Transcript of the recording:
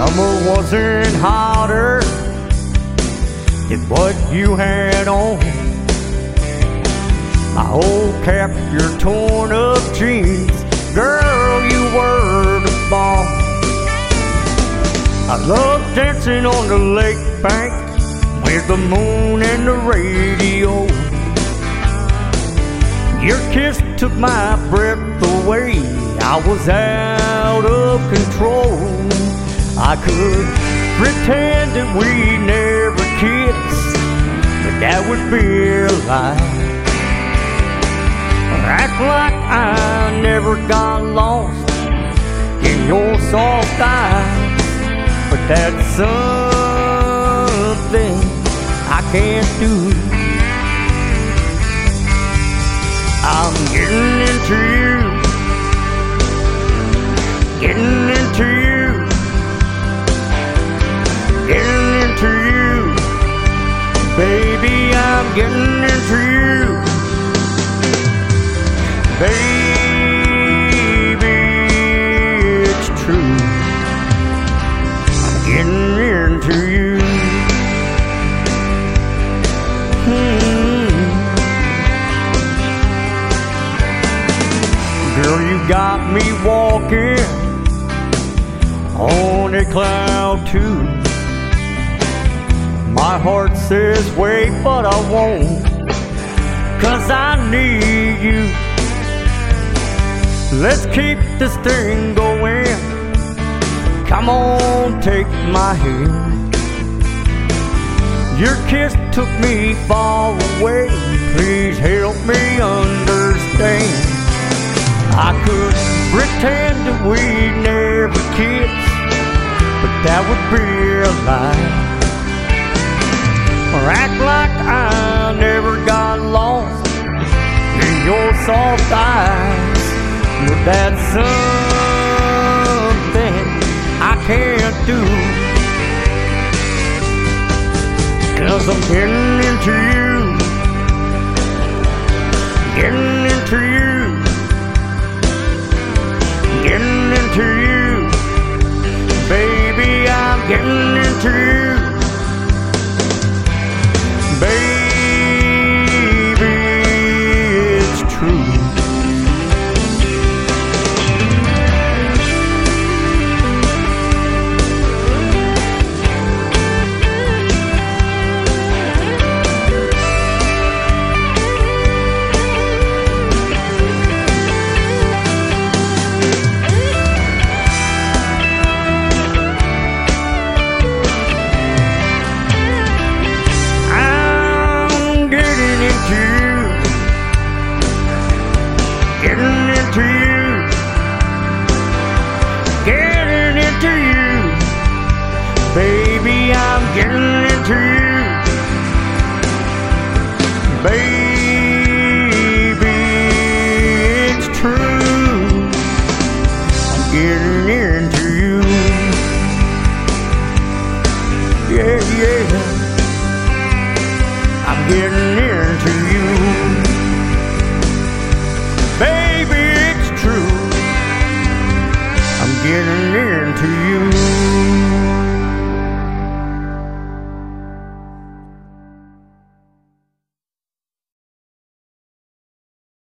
Summer wasn't hotter than what you had on. My old cap, your torn up jeans, girl, you were the bomb. I love dancing on the lake bank with the moon and the radio. Your kiss took my breath away. I was out of control. I could pretend that we never kissed, but that would be a lie. Act like I never got lost in your soft eyes, but that's something I can't do. I'm getting into you, baby. It's true. I'm getting into you. Hmm. Girl, you got me walking on a cloud too. My heart says wait, but I won't. Cause I need you. Let's keep this thing going. Come on, take my hand. Your kiss took me far away. Please help me understand. I could pretend that we never kissed, but that would be a lie. Or act like I never got lost in your soft eyes, but that's something I can't do. Cause I'm getting into you, into you, getting into you, baby. I'm getting into you, baby. It's true. I'm getting into you, yeah, yeah. I'm getting into you. Baby, to you.